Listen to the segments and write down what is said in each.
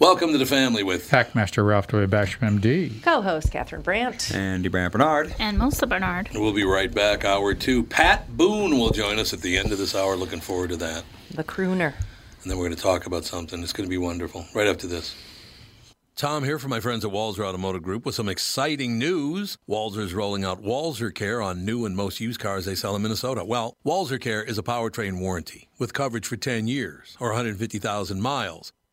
Welcome to the family with Hackmaster Ralph W. Basham, MD. Co-host Catherine Brandt. Andy Brandt Bernard. And Melissa Bernard. We'll be right back. Hour two. Pat Boone will join us at the end of this hour. Looking forward to that. The crooner. And then we're going to talk about something. It's going to be wonderful. Right after this. Tom here from my friends at Walser Automotive Group with some exciting news. Walser's rolling out Walser Care on new and most used cars they sell in Minnesota. Well, Walser Care is a powertrain warranty with coverage for 10 years or 150,000 miles.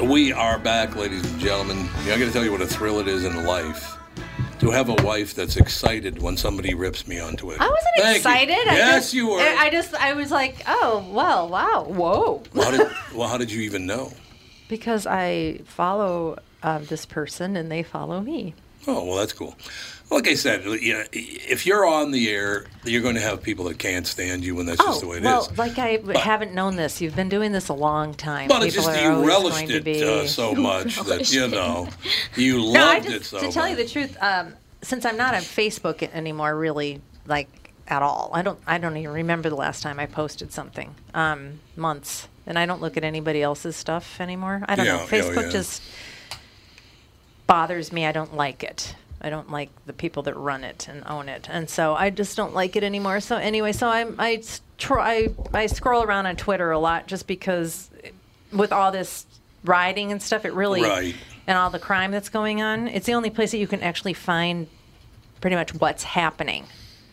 We are back, ladies and gentlemen. Yeah, I got to tell you what a thrill it is in life to have a wife that's excited when somebody rips me on Twitter. I wasn't Thank you. excited. I yes, just, you were. I I just, I was like, oh, well, wow, whoa. How did, well, how did you even know? Because I follow uh, this person and they follow me. Oh, well, that's cool. Like I said, you know, if you're on the air, you're going to have people that can't stand you, and that's just the way it is. Oh, well, like I haven't known this. You've been doing this a long time. But it's just you relished it be... uh, so much that you know you loved No, I just, it so to tell you the truth, um, since I'm not on Facebook anymore, really, like at all. I don't. I don't even remember the last time I posted something. Um, months, and I don't look at anybody else's stuff anymore. I don't Yeah, know. yeah, Facebook yeah. just bothers me. I don't like it. I don't like the people that run it and own it, and so I just don't like it anymore. So anyway, so I'm I try I scroll around on Twitter a lot just because with all this rioting and stuff, it really Right. and all the crime that's going on, it's the only place that you can actually find pretty much what's happening.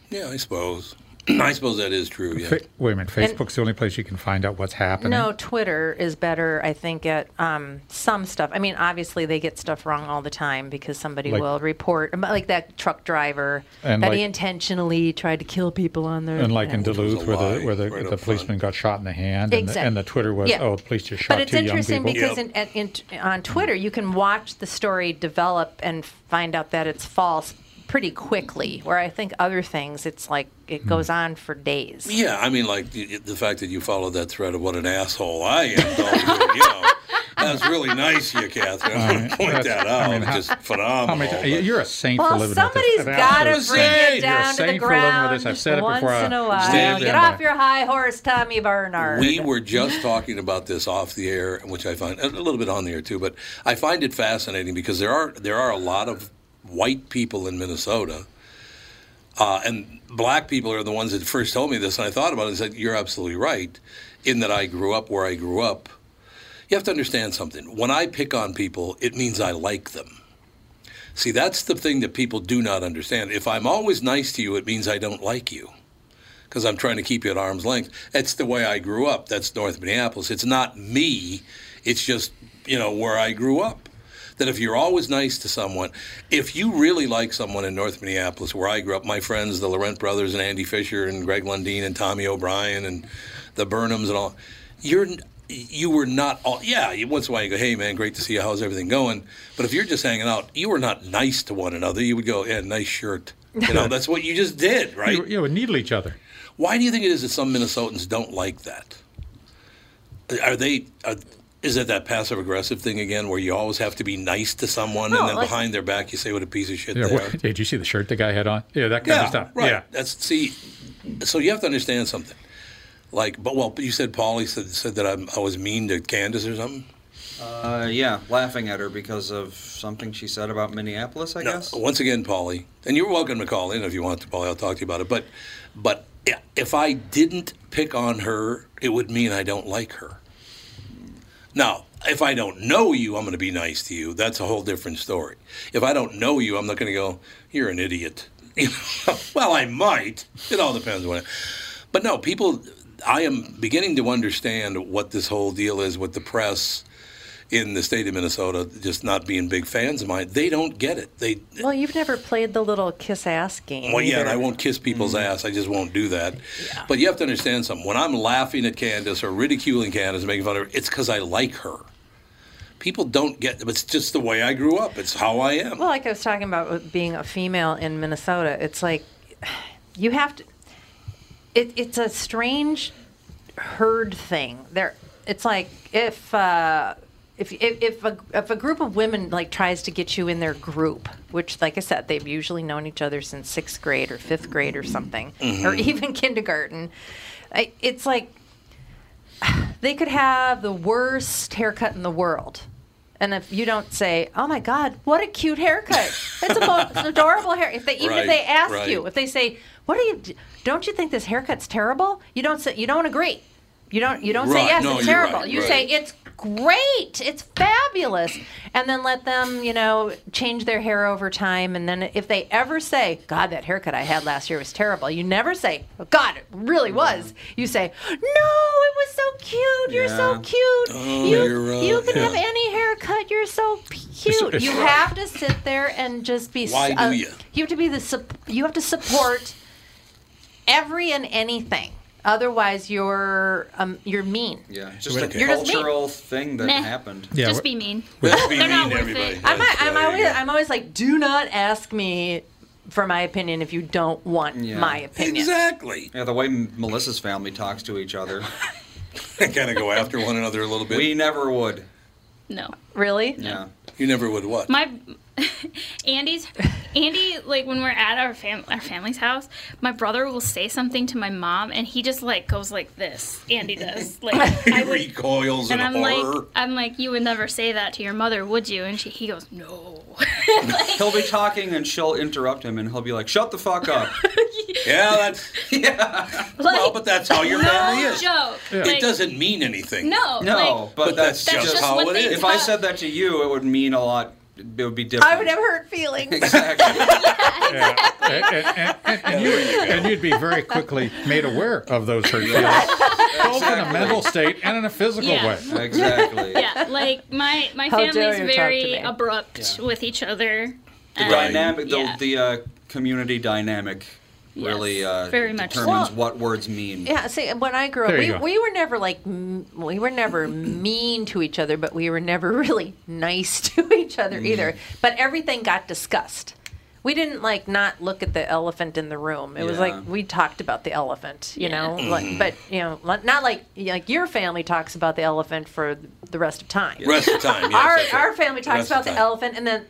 Yeah, I suppose. I suppose that is true. Yeah. Fa- wait a minute. Facebook's the only place you can find out what's happening. No, Twitter is better, I think, at um, some stuff. I mean, obviously they get stuff wrong all the time because somebody Like- will report, like that truck driver And that like- he intentionally tried to kill people on there. And like in Yeah. Which was a Duluth, where the where the, right the up policeman got shot in the hand, and, the, and the Twitter was, Yeah. oh, the police just shot But it's two young interesting people. because Yep. in, in, on Twitter you can watch the story develop and find out that it's false pretty quickly. Where I think other things, it's like it Hmm. goes on for days. Yeah, I mean, like the, the fact that you followed that thread of what an asshole I am. Don't, you know, That's really nice of you, Catherine. I'm going to point That's- that out. I mean, it's how- just How phenomenal. many but- you're a saint for living somebody's with this. An got to absolute bring saint. it down to the saint for with ground this. I've said it once before. in a I'll while. stand Get by. off your high horse, Tommy Barnard. We were just talking about this off the air, which I find a little bit on the air too, but I find it fascinating because there are there are a lot of white people in Minnesota, uh, and black people are the ones that first told me this, and I thought about it and said, "You're absolutely right," in that I grew up where I grew up. You have to understand something. When I pick on people, it means I like them. See, that's the thing that people do not understand. If I'm always nice to you, it means I don't like you because I'm trying to keep you at arm's length. That's the way I grew up. That's North Minneapolis. It's not me. It's just, you know, where I grew up. That if you're always nice to someone, if you really like someone in North Minneapolis, where I grew up, my friends, the Laurent brothers and Andy Fisher and Greg Lundeen and Tommy O'Brien and the Burnhams and all, you're you were not all yeah once in a while you go hey man great to see you how's everything going but if you're just hanging out you were not nice to one another you would go yeah nice shirt you know that's what you just did right You, you would needle each other. why do you think it is that some Minnesotans don't like that? Are they? Are, is it that passive aggressive thing again, where you always have to be nice to someone, No, and then like- behind their back you say what a piece of shit Yeah, they are? hey, did you see the shirt the guy had on? Yeah, that kind Yeah, of stuff. right. Yeah. That's see. So you have to understand something. Like, but well, you said Paulie said said that I'm, I was mean to Candace or something. Uh, yeah, laughing at her because of something she said about Minneapolis, I No, guess. once again, Paulie, and you're welcome to call in if you want to, Paulie. I'll talk to you about it. But, but if I didn't pick on her, it would mean I don't like her. Now, if I don't know you, I'm going to be nice to you. That's a whole different story. If I don't know you, I'm not going to go, "You're an idiot." Well, I might. It all depends on. it. But no, people. I am beginning to understand what this whole deal is with the press in the state of Minnesota just not being big fans of mine. They don't get it. They Well, you've never played the little kiss ass game. well, yeah, and. I won't kiss people's ass. I just won't do that. But you have to understand something. When I'm laughing at Candace or ridiculing Candace, and making fun of her, it's because I like her. People don't get. It. It's just the way I grew up. It's how I am. Well, like I was talking about with being a female in Minnesota, it's like you have to. It, it's a strange herd thing. There, it's like if uh, if if if a, if a group of women like tries to get you in their group, which, like I said, they've usually known each other since sixth grade or fifth grade or something, or mm-hmm. even kindergarten. I, it's like they could have the worst haircut in the world. And if you don't say, "Oh my God, what a cute haircut! It's, a mo- it's an adorable hair," if they even Right, if they ask right. you, if they say, "What are you? Don't you think this haircut's terrible?" You don't say, you don't agree. You don't you don't say yes, no, it's terrible. right, you right. say it's great, it's fabulous, and then let them you know change their hair over time. And then if they ever say, "God, that haircut I had last year was terrible," you never say, oh, "God, it really was." You say, "No, it was so cute. You're so cute. Oh, you you're right, you can yeah. have any haircut. You're so cute." it's- you have to sit there and just be. Why uh, do you? You have to be the. You have to support every and anything. Otherwise, you're um, you're mean. Yeah, just Okay. a You're just cultural thing that Meh. happened. Yeah, Just wh- be mean. Let's be They're not mean to worth everybody. it. I'm, That's- I'm there always go. I'm always like, do not ask me for my opinion if you don't want Yeah. my opinion. Exactly. Yeah, the way Melissa's family talks to each other, They kind of go after one another a little bit. we never would. No. Really? Yeah. you never would what? My Andy's Andy like when we're at our fam our family's house, my brother will say something to my mom and he just like goes like this. Andy does. Like he I would recoils in and I'm horror. like I'm like you would never say that to your mother, would you? And she he goes, "No." He'll be talking and she'll interrupt him and he'll be like, "Shut the fuck up." yeah, that's like, well, but that's how your family no is. joke. It Like, doesn't mean anything. No. No, like, but, But that's, that's just, just how it is. what it they is. If I said that to you, it would mean a lot. It would be different. I would have hurt feelings. Exactly. yeah. and, and, and, and, you, and you'd be very quickly made aware of those hurt feelings, both in a mental state and in a physical Yeah. way. exactly. yeah, like my my How dare family's you talk to very me. abrupt with each other. The and- dynamic, the, yeah. the uh, community dynamic, really uh, very much determines Well- what words mean. Yeah, see, when I grew up, we, we were never like, m- we were never mean to each other, but we were never really nice to each other either. But everything got discussed. we didn't like not look at the elephant in the room. It was like we talked about the elephant, you Yeah. know. Like, but you know, not like like your family talks about the elephant for the rest of time. Rest of time, yes, our that's right. our family talks Rest about the elephant, and then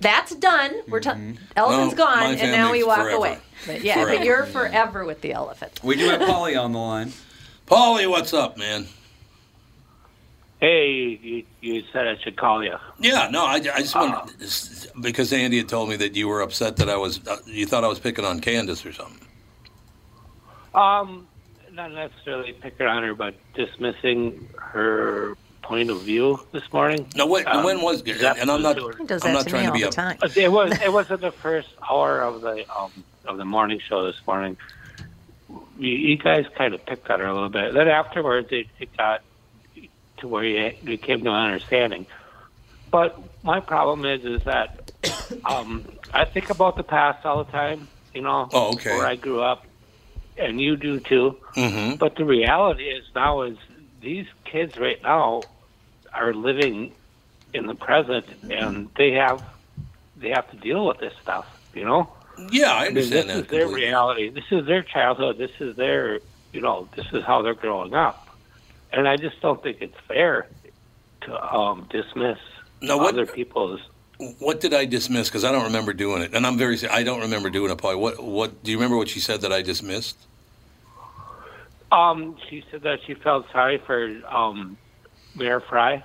that's done. We're ta- elephant's No, my gone, and now we walk forever. away. But yeah, Forever. but you're forever with the elephant. We do have Paulie on the line. Paulie, what's up, man? Hey, you, you said I should call you. Yeah, no, I, I just want because Andy had told me that you were upset that I was, uh, you thought I was picking on Candace or something. Um, not necessarily picking on her, but dismissing her point of view this morning. No, wait, Um, when was? that And I'm not, was- He I'm not to trying me to be the a. It was. It was in the first hour of the um of the morning show this morning. You, you guys kind of picked on her a little bit. Then afterwards, it, it got to where you, you came to an understanding. But my problem is, is that um, I think about the past all the time. You know, Oh, okay. where I grew up, and you do too. Mm-hmm. But the reality is now is these kids right now are living in the present, and they have they have to deal with this stuff. You know, Yeah, I I mean, this understand is that. their reality. This is their childhood. This is their you know this is how they're growing up, and I just don't think it's fair to um, dismiss No, what- other people's. What did I dismiss? Because I don't remember doing it, and I'm very. I don't remember doing it, Paulie. What? What? Do you remember what she said that I dismissed? Um, she said that she felt sorry for um, Mayor Frey.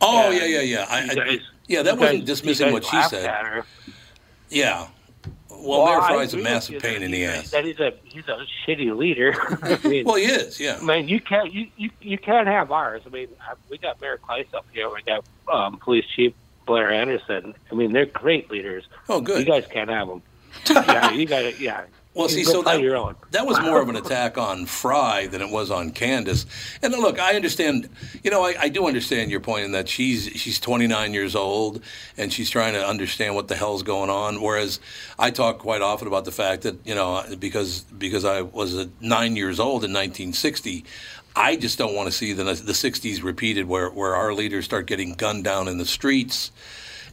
Oh Yeah. yeah, yeah, yeah. I, I- yeah, that wasn't dismissing what she said. Yeah. Well, Mayor I Frey's a massive pain that in the he- ass. That he's a he's a shitty leader. I mean, Well, he is. Yeah. I mean, you can't you, you, you can't have ours. I mean, we got Mayor Kleis up here. We got um, Police Chief Blair Anderson. I mean, they're great leaders. Oh, good. You guys can't have them. yeah, you got it. yeah. Well, see, so that, that was more of an attack on Frey than it was on Candace. And look, I understand. You know, I, I do understand your point in that she's she's 29 years old and she's trying to understand what the hell's going on. Whereas I talk quite often about the fact that you know because because I was nine years old in 1960. I just don't want to see the the 60s repeated, where where our leaders start getting gunned down in the streets.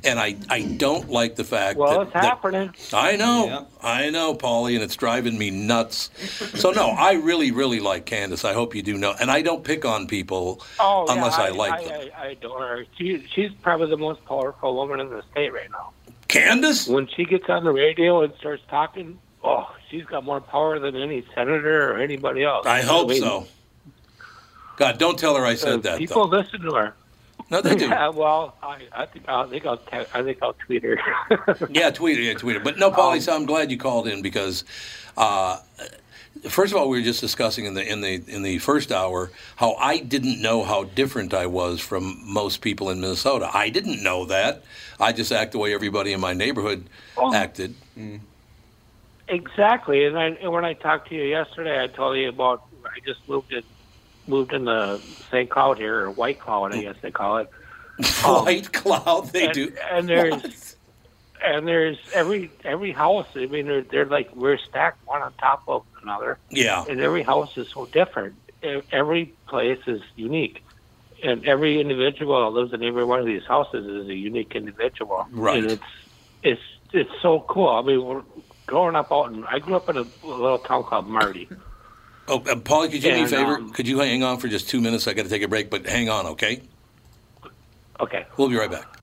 And I, I don't like the fact Well, that, it's that- happening. I know, Yeah. I know, Paulie, and it's driving me nuts. So no, I really, really like Candace. I hope you do know, and I don't pick on people Oh, yeah, unless I, I, like I, them. I, I adore her. She, she's probably the most powerful woman in the state right now. Candace? When she gets on the radio and starts talking, oh, she's got more power than any senator or anybody else. I hope mean, so. God, don't tell her I said that. People Though. listen to her. No, they do. Yeah, well, I, I think I think I'll te- I think I'll tweet her. Yeah, tweet it, yeah, tweet it. But no, Um, Paulie, so I'm glad you called in because, uh, first of all, we were just discussing in the in the in the first hour how I didn't know how different I was from most people in Minnesota. I didn't know that. I just act the way everybody in my neighborhood Oh. acted. exactly. And, I, and when I talked to you yesterday, I told you about I just moved in moved in the St. Cloud here or White Cloud, I guess they call it. Um, White cloud, they and, do. and there's What? and there's every every house. I mean, they're, they're like we're stacked one on top of another, Yeah. and every house is so different. Every place is unique, and every individual that lives in every one of these houses is a unique individual. Right. And it's it's it's so cool. I mean, we're growing up out in. I grew up in a little town called Marty. Oh, uh, Paulie, could you do me a favor? um, could you hang on for just two minutes? I got to take a break, but hang on, okay? Okay. We'll be right back.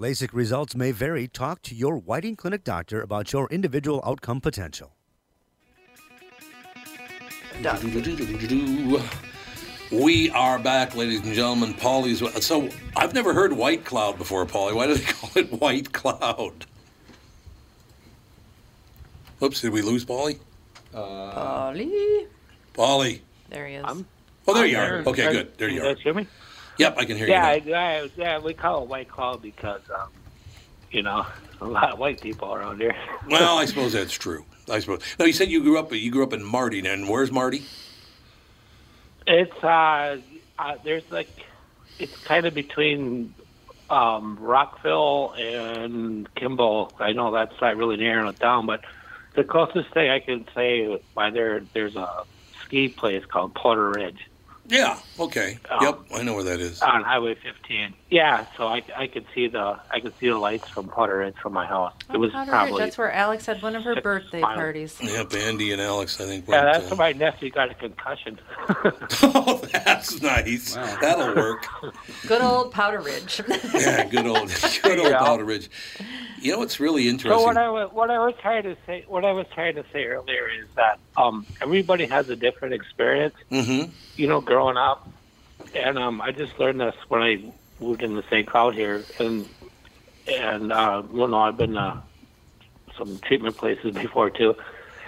LASIK results may vary. Talk to your Whiting Clinic doctor about your individual outcome potential. We are back, ladies and gentlemen. Paulie's. So I've never heard White Cloud before, Paulie. Why do they call it White Cloud? Oops, did we lose Paulie? Polly. Uh, Paulie. There he is. Oh, there I'm you are. Okay, good. There can you you are. guys hear me? Yep, I can hear Yeah, you. now. I, I, yeah, we call it white cloud because, um, you know, a lot of white people around here. Well, I suppose that's true. I suppose. No, you said you grew up. You grew up in Marty. And where's Marty? It's uh, uh there's like, it's kind of between um, Rockville and Kimball. I know that's not really narrowing it down, but the closest thing I can say by there, there's a ski place called Porter Ridge. Yeah. Okay. Um, yep, I know where that is. on Highway 15. Yeah, so I, I could see the I could see the lights from Porter Ridge from my house. It was Powder Ridge, probably That's where Alex had one of her birthday Smiley. parties. Yep, Andy and Alex. I think. yeah. That's uh, where my nephew got a concussion. oh, that's nice. That'll work. Good old Powder Ridge. Yeah, good old, good old Yeah. Powder Ridge. You know what's really so interesting? what I was what I was trying to say what I was trying to say earlier is that um, everybody has a different experience. mm-hmm. You know, growing up, and um, I just learned this when I moved into St. Cloud here, and and uh, well, no, I've been uh, some treatment places before too,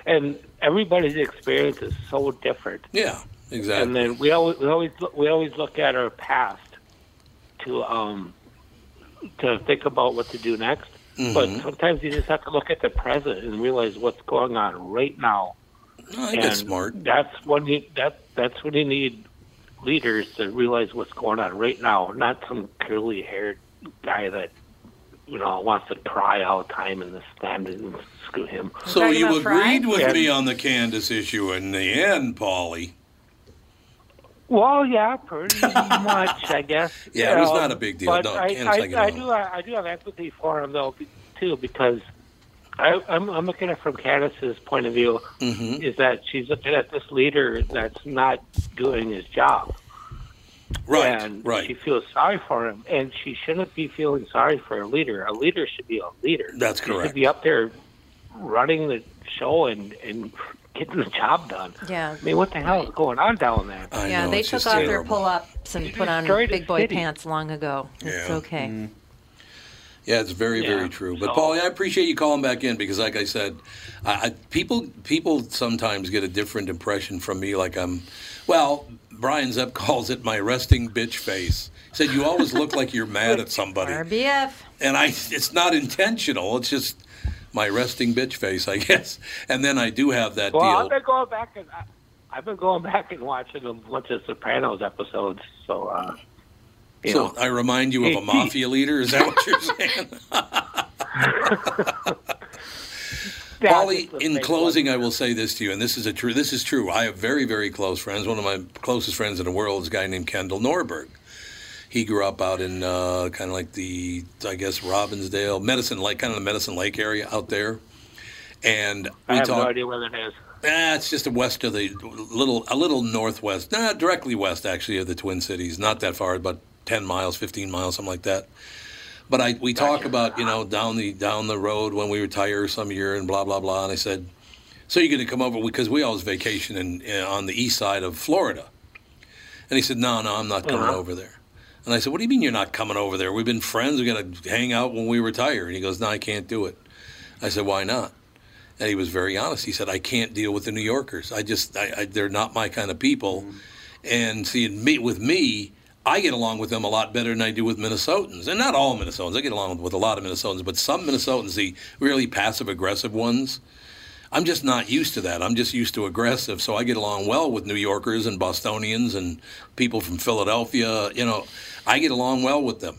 and everybody's experience is so different. Yeah, exactly. And then we always we always look, we always look at our past to um to think about what to do next. But Mhm. sometimes you just have to look at the present and realize what's going on right now. No, I think and that's smart. That's when you that that's when you need leaders to realize what's going on right now, not some curly haired guy that you know wants to cry all the time and this stand and screw him. So you agreed with Yeah. me on the Candace issue in the end, Paulie. Well, yeah, pretty much, I guess. Yeah, it was Um, not a big deal. But No, I, I I, do, I, I do have empathy for him though, too, because I, I'm, I'm looking at it from Candace's point of view. Mm-hmm. Is that she's looking at this leader that's not doing his job, Right, and right. she feels sorry for him, and she shouldn't be feeling sorry for a leader. A leader should be a leader. That's She correct. should be up there running the show and and getting the job done. Yeah. I mean, what the hell is going on down there? yeah, they took off their pull-ups and put on destroyed big boy city. pants long ago. It's Yeah. okay. Mm-hmm. Yeah, it's very, Yeah, very true. But so- Paulie, I appreciate you calling back in because, like I said, I, I, people people sometimes get a different impression from me. Like I'm, well, Brian Zepp calls it my resting bitch face. He said you always look like you're mad at somebody, RBF. and I it's not intentional. It's just my resting bitch face, I guess. And then I do have that Well, deal. I've been going back and I, I've been going back and watching a bunch of Sopranos episodes. So, uh, so know, I remind you of a mafia leader. Is that what you're saying? Paulie, in closing, I will say this to you, and this is a true. This is true. I have very, very close friends. One of my closest friends in the world is a guy named Kendall Norberg. He grew up out in uh, kind of like the, I guess, Robbinsdale, Medicine Lake, kind of the Medicine Lake area out there. And I we have no idea where that is. Ah, it's just a west of the little, a little northwest, not directly west actually of the Twin Cities, not that far, about ten miles, fifteen miles, something like that. But I, we talk about you know down the down the road when we retire some year and blah blah blah. And I said, so you're going to come over because we always vacation in, in on the east side of Florida. And he said, no, no, I'm not coming Uh-huh. over there. And I said, what do you mean you're not coming over there? We've been friends. We're going to hang out when we retire. And he goes, no, I can't do it. I said, why not? And he was very honest. He said, I can't deal with the New Yorkers. I just, I, I, they're not my kind of people. Mm-hmm. And see, me, with me, I get along with them a lot better than I do with Minnesotans, and not all Minnesotans. I get along with a lot of Minnesotans, but some Minnesotans, the really passive aggressive ones. I'm just not used to that. I'm just used to aggressive, so I get along well with New Yorkers and Bostonians and people from Philadelphia. You know, I get along well with them.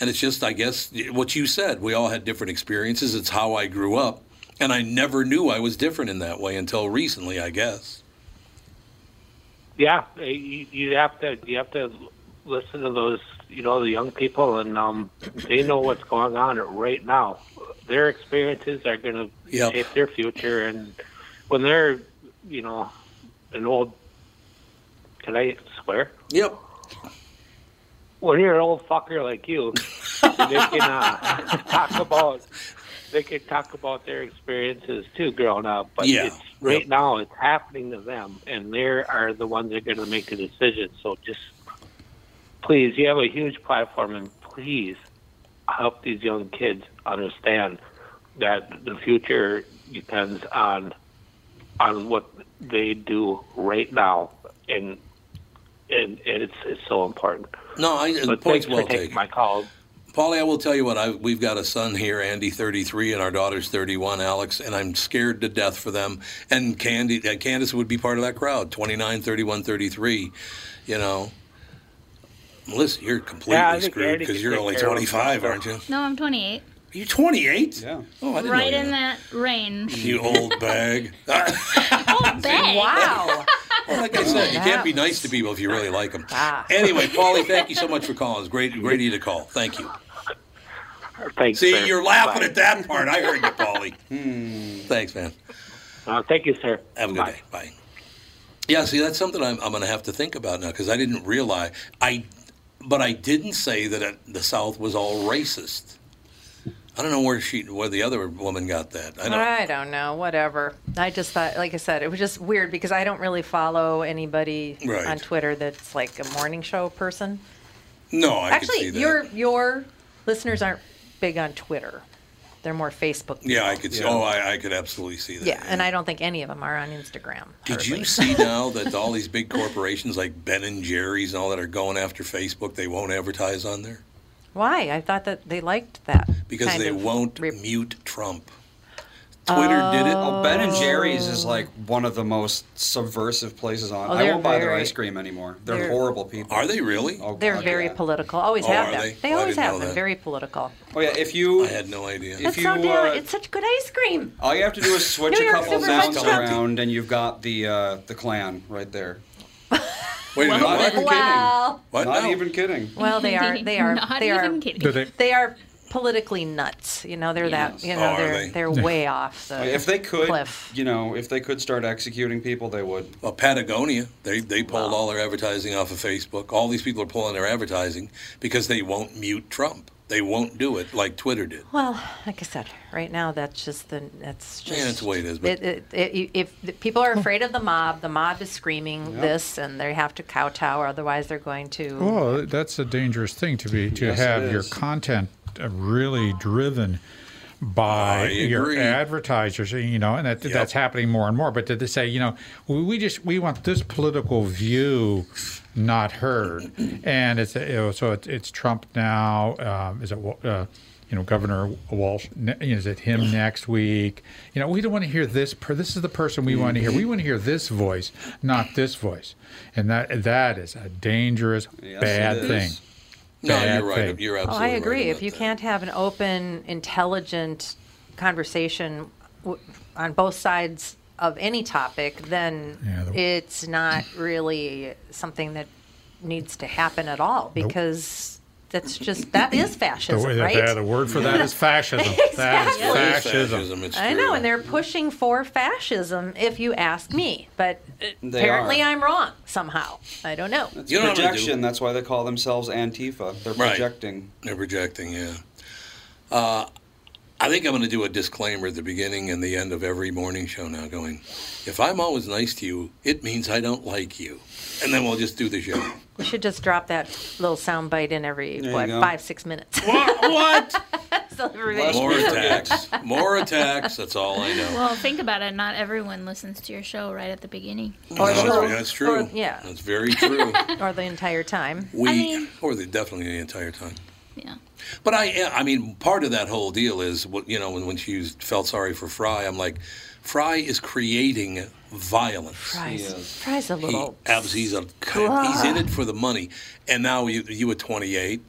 And it's just, I guess, what you said. We all had different experiences. It's how I grew up. And I never knew I was different in that way until recently, I guess. Yeah, you, you have to you have to listen to those you know the young people, and um, they know what's going on right now. Their experiences are going to Yep. shape their future, and when they're you know an old, can I swear? Yep. When you're an old fucker like you, they can uh, talk about they can talk about their experiences too growing up. But Yeah. it's, right now, it's happening to them, and they are the ones that are going to make the decision. So just please, you have a huge platform, and please help these young kids understand that the future depends on on what they do right now, and and, and it's it's so important. No, I, the point's well taken. My call, Paulie. I will tell you what I, we've got a son here, Andy, thirty three, and our daughter's thirty one, Alex, and I'm scared to death for them. And Candy, uh, Candace would be part of that crowd, 29, 31, 33. You know, Melissa, you're completely Yeah, screwed because you're only 25, aren't you? No, I'm 28. You're 28? Yeah. Oh, I didn't Right know in you. that range. You old bag. old bag. Wow. Well, like I said, you can't be nice to people if you really like them. Anyway, Paulie, thank you so much for calling. It's great, great of you to call. Thank you. Thanks. See, sir. you're laughing Bye. at that part. I heard you, Paulie. Thanks, man. Uh, thank you, sir. Have a good day. Bye. Yeah, see, that's something I'm, I'm going to have to think about now because I didn't realize I, but I didn't say that it, the South was all racist. I don't know where she, where the other woman got that. I don't. I don't know. Whatever. I just thought, like I said, it was just weird because I don't really follow anybody Right. on Twitter that's like a morning show person. No, I Actually, could see that. your your listeners aren't big on Twitter. They're more Facebook. yeah, I could see. Oh, I, I could absolutely see that. Yeah, and I don't think any of them are on Instagram. Did you see now that all these big corporations like Ben and Jerry's and all that are going after Facebook? They won't advertise on there Why? I thought that they liked that. because they won't mute Trump. Twitter did it. Oh, Ben and Jerry's is like one of the most subversive places on. Oh, I won't buy their ice cream anymore. They're, they're- horrible people. Are they really? Oh, They're God, very yeah. political. Always Oh, have them. they? They Oh, always have know them. that. Very political. Oh yeah, if you I had no idea. That's if so you damn. uh, it's such good ice cream. all you have to do is switch a couple Super nouns around, and you've got the uh, the clan right there. Wait a minute. Not even Well, kidding. What Not now? even kidding. well, they are. They are. Not they are. even kidding. They? They are politically nuts. You know, they're that. You Oh, know, are they're they? they're way off the If they could, cliff. you know, if they could start executing people, they would. Well, Patagonia, they, they pulled all their advertising off of Facebook. All these people are pulling their advertising because they won't mute Trump. They won't do it like Twitter did. Well, like I said, right now that's just the that's just Yeah, that's the way it is, but- It, it, it, if the people are afraid of the mob, the mob is screaming this, and they have to kowtow, or otherwise they're going to. Well, that's a dangerous thing to be to Yes, have your content uh, really driven by your advertisers, you know, and that, Yep. that's happening more and more. But to, to say, you know, we, we just we want this political view not heard, and it's you know, so it's, it's Trump now. Um, is it uh, you know Governor Walz? ne- you know, Is it him next week? You know, we don't want to hear this. Per, this is the person we want to hear. We want to hear this voice, not this voice, and that that is a dangerous, Yes, bad thing. No, Bad you're right. thing. You're Oh, absolutely I agree. right if you that. can't have an open, intelligent conversation w- on both sides of any topic, then Yeah, the- it's not really something that needs to happen at all because that's just that is The, fascism, way- the- right? the word for that is fascism. Exactly. It is fascism. It's I know, and they're pushing for fascism, if you ask me. But They apparently, are. I'm wrong somehow. I don't know. It's You know what do? projection. That's why they call themselves Antifa. They're Right. projecting. They're projecting, yeah. Uh, I think I'm going to do a disclaimer at the beginning and the end of every morning show now going, if I'm always nice to you, it means I don't like you. And then we'll just do the show. We should just drop that little sound bite in every There what five six minutes. what? what? so. More attacks. More attacks. That's all I know. Well, think about it. Not everyone listens to your show right at the beginning. Or No, true. That's true. Or- yeah. That's very true. or the entire time. We, or the, definitely the entire time. Yeah. But I, I mean, part of that whole deal is, what you know, when, when she felt sorry for Frey, I'm like, Frey is creating violence. Frey's, Frey's a He, little. abs- he's a he's in it for the money. And now you you at 28,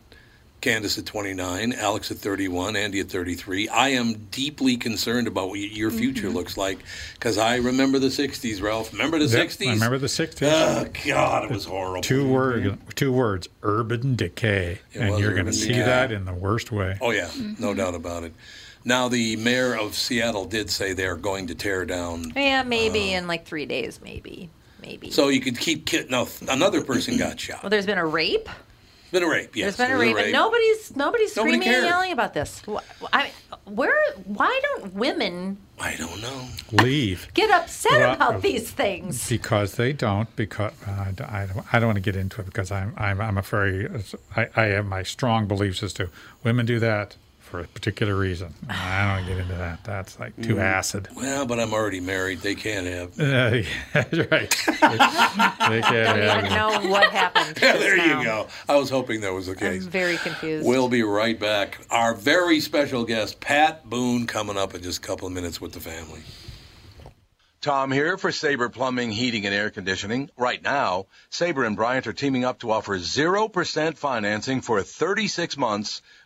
Candace at 29, Alex at 31, Andy at 33. I am deeply concerned about what your future Mm-hmm. looks like because I remember the 60s, Ralph. Remember the Yep, 60s? I remember the 60s. Oh ah, God, it was horrible. Two word, two words: urban decay, It and you're going to see decay. that in the worst way. Oh yeah, no mm-hmm. doubt about it. Now the mayor of Seattle did say they're going to tear down. Yeah, maybe uh, in like three days, maybe. Maybe. So you could keep kid. No, another person got shot. well, there's been a rape. Been a rape. Yes, there's been a rape, was and nobody's nobody's Nobody screaming cared. and yelling about this. I, where? Why don't women I don't know. Leave get upset Well, about uh, these things? because they don't. Because uh, I, don't- I don't. I don't want to get into it because I'm. I'm. I'm a very. I, I have my strong beliefs as to women do that for a particular reason. I don't get into that. That's like too Mm. acid. Well, but I'm already married. They can't have. Uh, yeah, that's right. they can't I don't have even it. know what happened. Yeah, there now. you go. I was hoping that was the case. I'm case. very confused. We'll be right back. Our very special guest, Pat Boone, coming up in just a couple of minutes with the family. Tom here for Sabre Plumbing, Heating, and Air Conditioning. Right now, Sabre and Bryant are teaming up to offer 0% financing for 36 months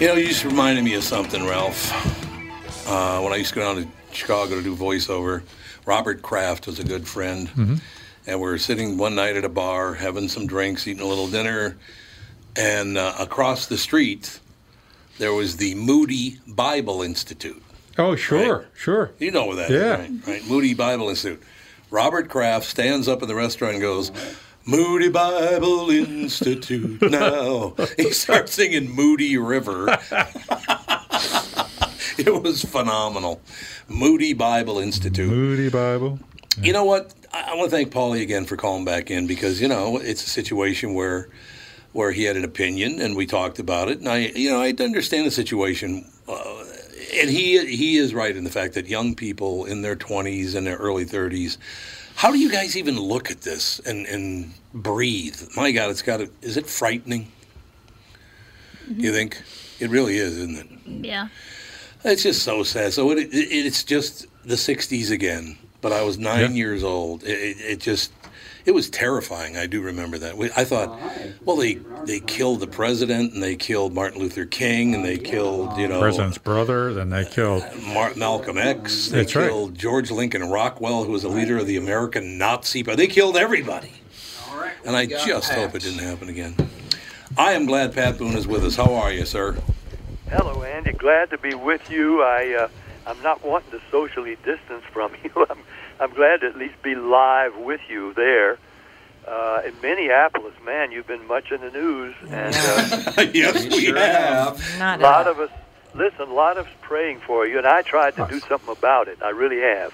You know, you just reminded me of something, Ralph. Uh, when I used to go down to Chicago to do voiceover, Robert Kraft was a good friend. Mhm. And we were sitting one night at a bar, having some drinks, eating a little dinner. And uh, across the street, there was the Moody Bible Institute. Oh, sure, sure. You know where that is, Yeah. right? Right. Moody Bible Institute. Robert Kraft stands up in the restaurant and goes, Moody Bible Institute now. he starts singing Moody River. it was phenomenal. Moody Bible Institute. Moody Bible. You know what? I, I want to thank Paulie again for calling back in because you know it's a situation where where he had an opinion and we talked about it, and I you know I understand the situation. Uh, and he he is right in the fact that young people in their 20s and their early 30s how do you guys even look at this and, and breathe my god it's got to is it frightening mm-hmm. you think it really is isn't it Yeah. it's just so sad. So it, it, it's just the '60s again. But I was nine Yeah. years old. It, it, it just, it was terrifying. I do remember that. We, I thought, well, they they killed the president and they killed Martin Luther King and they killed you know President's brother. Then they killed. Mar- Malcolm X. They That's right. killed George Lincoln Rockwell, who was a leader of the American Nazi Party. They killed everybody. And I just hope it didn't happen again. I am glad Pat Boone is with us. How are you, sir? Hello, Andy. Glad to be with you. I uh, I'm not wanting to socially distance from you. I'm I'm glad to at least be live with you there. Uh, in Minneapolis, man, you've been much in the news, and uh, yes, we sure have. Not a lot of us. Listen, a lot of us praying for you, and I tried to do something about it. I really have,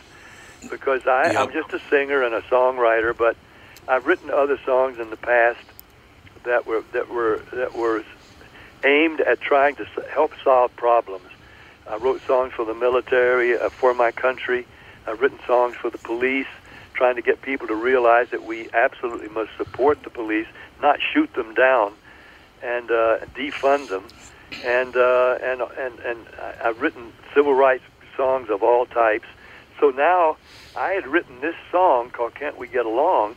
because I, Yep. I'm just a singer and a songwriter, but I've written other songs in the past that were that were that were aimed at trying to help solve problems. I wrote songs for the military, uh, for my country. I've written songs for the police, trying to get people to realize that we absolutely must support the police, not shoot them down. and uh, defund them. And uh, and and and I've written civil rights songs of all types. So now I had written this song called "Can't We Get Along,"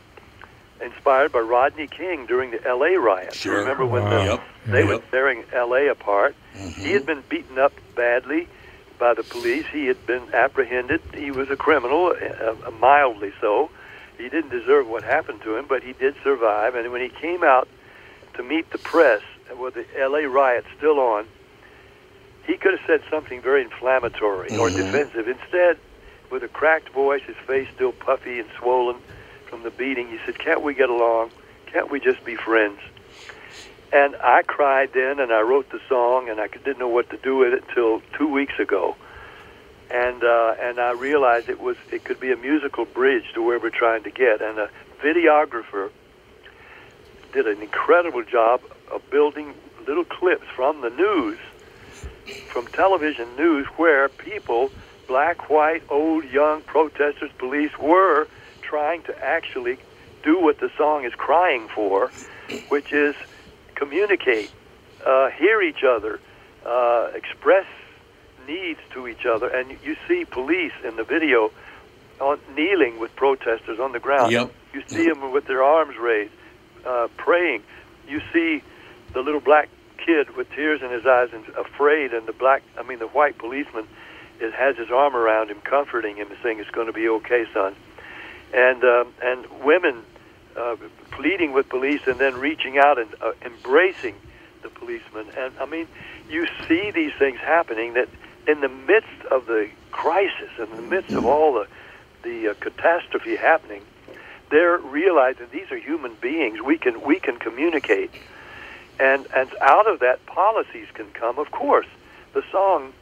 inspired by Rodney King during the L.A. riots. Sure. Remember when Wow. the, Yep. they were Yep. tearing L.A. apart? He had been beaten up badly by the police. He had been apprehended. He was a criminal, uh, uh, mildly so. He didn't deserve what happened to him, but he did survive. And when he came out to meet the press with the L.A. riot still on, he could have said something very inflammatory or Mhm. defensive. Instead, with a cracked voice, his face still puffy and swollen from the beating, he said, "Can't we get along? Can't we just be friends?" And I cried then, and I wrote the song, and I didn't know what to do with it until two weeks ago. And uh, and I realized it was it could be a musical bridge to where we're trying to get. And a videographer did an incredible job of building little clips from the news, from television news, where people, black, white, old, young, protesters, police, were trying to actually do what the song is crying for, which is communicate, uh, hear each other, uh, express needs to each other. And you see police in the video on, kneeling with protesters on the ground. Yep. You see them with their arms raised, uh, praying. You see the little black kid with tears in his eyes and afraid, and the black, I mean, the white policeman is, has his arm around him, comforting him, and saying, "It's going to be okay, son." And um, and women uh, pleading with police and then reaching out and uh, embracing the policeman. And I mean, you see these things happening that in the midst of the crisis, in the midst of all the the uh, catastrophe happening, they're realizing these are human beings. We can we can communicate, and and out of that policies can come. Of course, the song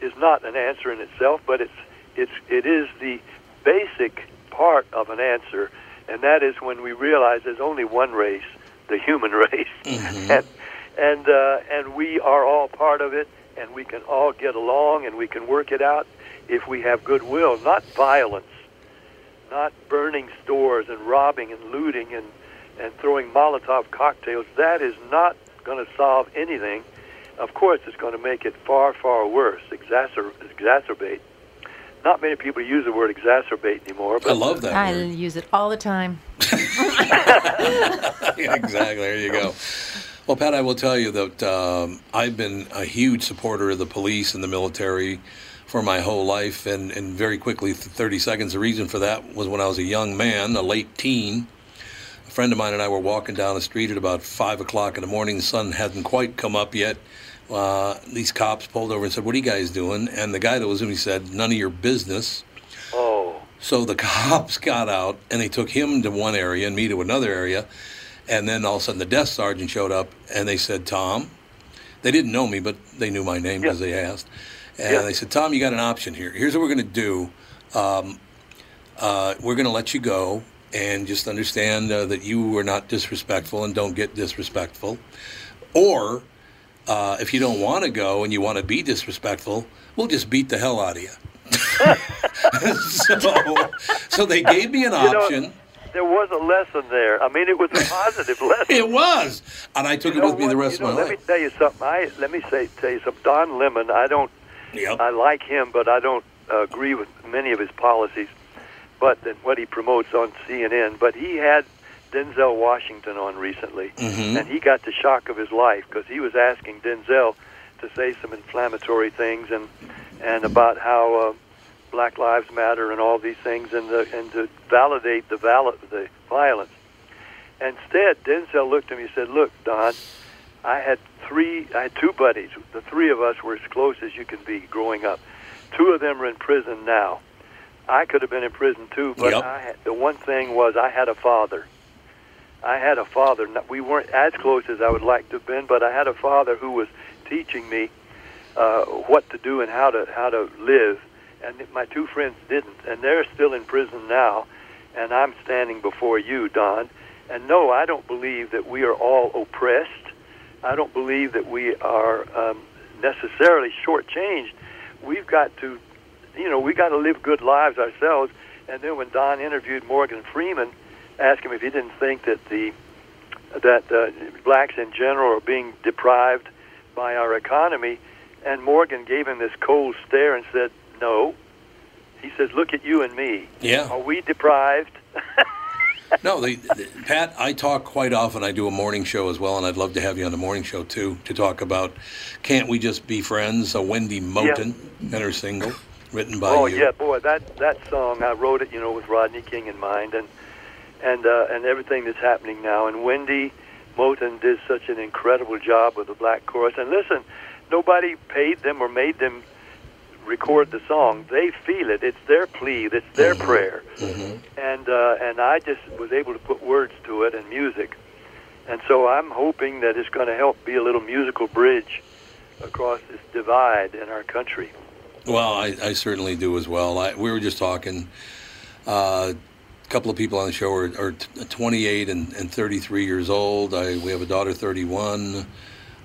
is not an answer in itself, but it's it's it is the basic part of an answer, and that is when we realize there's only one race, the human race, and and uh, and we are all part of it, and we can all get along, and we can work it out if we have goodwill, not violence, not burning stores and robbing and looting and and throwing Molotov cocktails. That is not going to solve anything. Of course, it's going to make it far, far worse, exacer- exacerbate. Not many people use the word exacerbate anymore. But I love that I word. use it all the time. Yeah, exactly. There you go. Well, Pat, I will tell you that um, I've been a huge supporter of the police and the military for my whole life, and, and very quickly, 30 seconds. The reason for that was when I was a young man, a late teen. A friend of mine and I were walking down the street at about five o'clock in the morning. The sun hadn't quite come up yet. Uh, these cops pulled over and said, "What are you guys doing?" And the guy that was with me said, "None of your business." Oh. So the cops got out and they took him to one area and me to another area. And then all of a sudden the desk sergeant showed up and they said, Tom, they didn't know me, but they knew my name because they asked. And Yeah. they said, Tom, you got an option here. Here's what we're going to do. Um, uh, we're going to let you go and just understand uh, that you were not disrespectful and don't get disrespectful. Or uh, if you don't want to go and you want to be disrespectful, we'll just beat the hell out of you. so, so they gave me an You know, option. there was a lesson there. I mean, it was a positive lesson. It was, and I took You it with me the rest you know, of my let life. Let me tell you something. I let me say tell you something. Don Lemon. I don't. I like him, but I don't uh, agree with many of his policies. But what he promotes on CNN. But he had Denzel Washington on recently, Mhm. and he got the shock of his life because he was asking Denzel to say some inflammatory things and and about how uh, Black Lives Matter and all these things, and the, and to validate the val- the violence. Instead, Denzel looked at me and said, "Look, Don, I had three, I had two buddies. The three of us were as close as you can be growing up. Two of them are in prison now. I could have been in prison too, but Yep. I had, the one thing was I had a father. I had a father. We weren't as close as I would like to have been, but I had a father who was teaching me uh, what to do and how to how to live. And my two friends didn't, and they're still in prison now. And I'm standing before you, Don. And no, I don't believe that we are all oppressed. I don't believe that we are um, necessarily shortchanged. We've got to, you know, we got to live good lives ourselves. And then when Don interviewed Morgan Freeman, asked him if he didn't think that the that uh, blacks in general are being deprived by our economy. And Morgan gave him this cold stare and said, "No." He says, "Look at you and me. Yeah. Are we deprived?" no, they, they- Pat, I talk quite often. I do a morning show as well, and I'd love to have you on the morning show too to talk about "Can't We Just Be Friends?" A Wendy Moten and her single, written by oh you. yeah, boy, that that song I wrote it, you know, with Rodney King in mind, and and uh, and everything that's happening now. And Wendy Moten did such an incredible job with the black chorus. And listen, nobody paid them or made them record the song. They feel it. It's their plea. It's their prayer. And uh, and I just was able to put words to it and music. And so I'm hoping that it's going to help be a little musical bridge across this divide in our country. Well, I, I certainly do as well. I, we were just talking. Uh, couple of people on the show are, are 28 and, and 33 years old. I, we have a daughter, 31.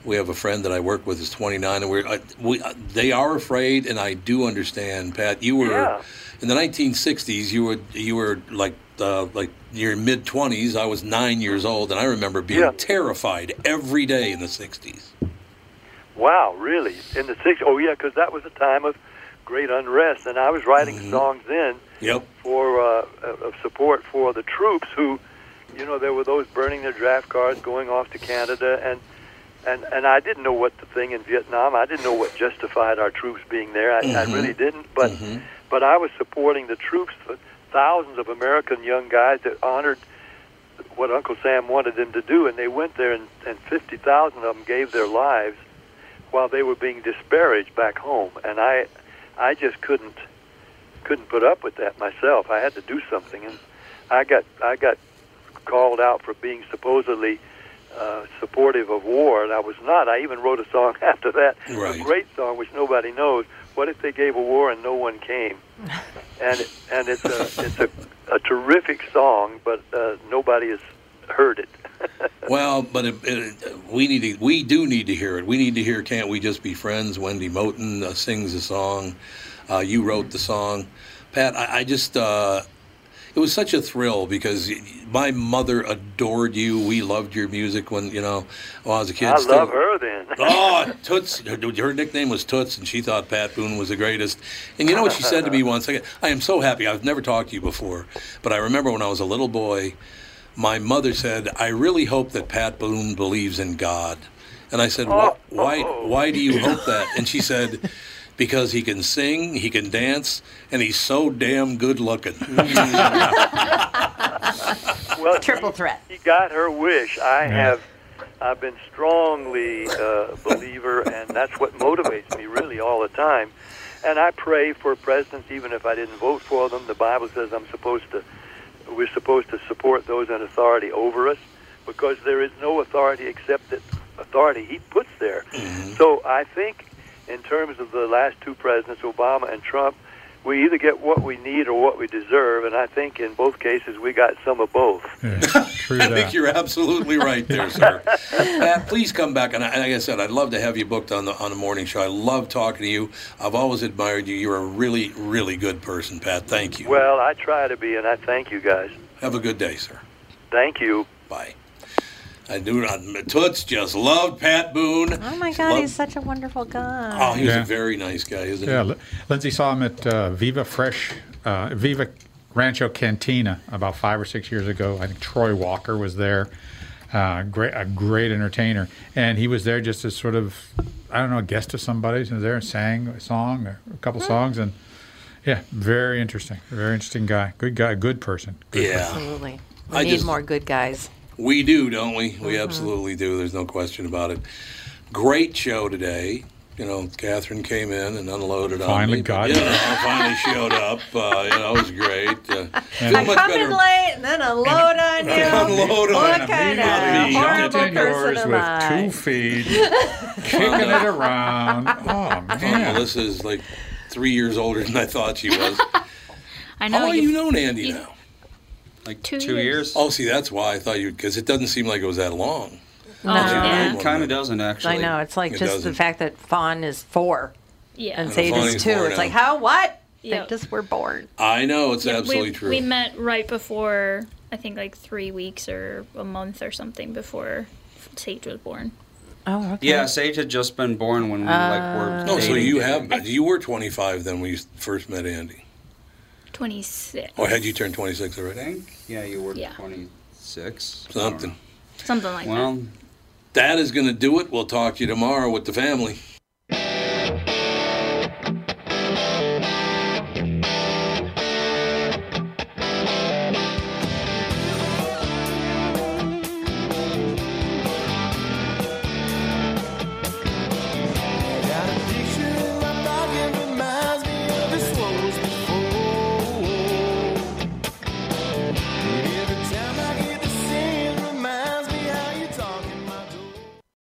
We have a friend that I work with is 29, and we're I, we uh, they are afraid, and I do understand. Pat, you were Yeah. in the 1960s. You were you were like uh, like your mid 20s. I was nine years old, and I remember being Yeah. terrified every day in the 60s. Wow, really? In the six? Oh, yeah, because that was a time of great unrest, and I was writing Mm-hmm. songs then Yep. for uh, of support for the troops who, you know, there were those burning their draft cards, going off to Canada, and and and I didn't know what the thing in Vietnam. I didn't know what justified our troops being there. I, I Mhm. really didn't. But but I was supporting the troops. For thousands of American young guys that honored what Uncle Sam wanted them to do, and they went there, and, and fifty thousand of them gave their lives while they were being disparaged back home. And I, I just couldn't couldn't put up with that myself. I had to do something, and I got I got called out for being supposedly uh, supportive of war, and I was not. I even wrote a song after that, Right. a great song which nobody knows. What if they gave a war and no one came? and it, and it's a it's a, a terrific song, but uh, nobody has heard it. Well, but it, it, we need to, we do need to hear it. We need to hear "Can't We Just Be Friends?" Wendy Moten uh, sings the song. Uh, you wrote the song, Pat. I, I just uh, it was such a thrill because my mother adored you. We loved your music when you know when I was a kid. I Still- love her then. oh, Toots. Her, her nickname was Toots, and she thought Pat Boone was the greatest. And you know what she said to me once? I, I am so happy. I've never talked to you before, but I remember when I was a little boy, my mother said, "I really hope that Pat Boone believes in God." And I said, "Why? Why, why do you hope that?" And she said. Because he can sing, he can dance, and he's so damn good looking. well, triple threat. He got her wish. I have. I've been strongly uh, believer, and that's what motivates me really all the time. And I pray for presidents, even if I didn't vote for them. The Bible says I'm supposed to. We're supposed to support those in authority over us, because there is no authority except that authority He puts there. Mm-hmm. So I think, in terms of the last two presidents, Obama and Trump, we either get what we need or what we deserve, and I think in both cases we got some of both. True I think you're absolutely right there, sir. Pat, please come back. And I- like I said, I'd love to have you booked on the on the morning show. I love talking to you. I've always admired you. You're a really, really good person, Pat. Thank you. Well, I try to be, and I thank you guys. Have a good day, sir. Thank you. Bye. I do. uh, Toots just loved Pat Boone. Oh my God, Loved- he's such a wonderful guy. Oh, he was Yeah. a very nice guy, isn't Yeah, he? Li- Lindsay saw him at uh, Viva Fresh, uh, Viva Rancho Cantina about five or six years ago. I think Troy Walker was there, uh, great, a great entertainer, and he was there just as sort of, I don't know, a guest of somebody's. He was there and sang a song, a couple songs, and yeah, very interesting, very interesting guy, good guy, good person. Good Yeah. Absolutely. We I need just- more good guys. We do, don't we? We Mm-hmm. absolutely do. There's no question about it. Great show today. You know, Catherine came in and unloaded on Finally me. got you you. know, finally showed up. Uh, you know, it was great. Uh, feel I much come better. in late and then unload on you. Unload on what me. kind Immediately of jumped horrible in yours person am with I? two feet, kicking it around. Oh Oh, man, Melissa's like three years older than I thought she was. I know How long you- you known Andy you- now? Like Two two, years. years. Oh, see, that's why I thought you because it doesn't seem like it was that long. No. yeah. It kind of doesn't actually. I know. It's like It just doesn't. the fact that Fawn is four Yeah. and And Sage Fawny's is two. four It's now. like, how? What? Yep. They just were born. I know it's Yeah, absolutely we, true. We met right before I think like three weeks or a month or something before Sage was born. Oh, okay. Yeah, Sage had just been born when we like were. Oh, so dating. you have been. You were 25 then when you first met Andy. 26. Or had you turned 26 already? I think. Yeah, you were Yeah. 26. Something. Something like that. Well, Dad is going to do it. We'll talk to you tomorrow with the family.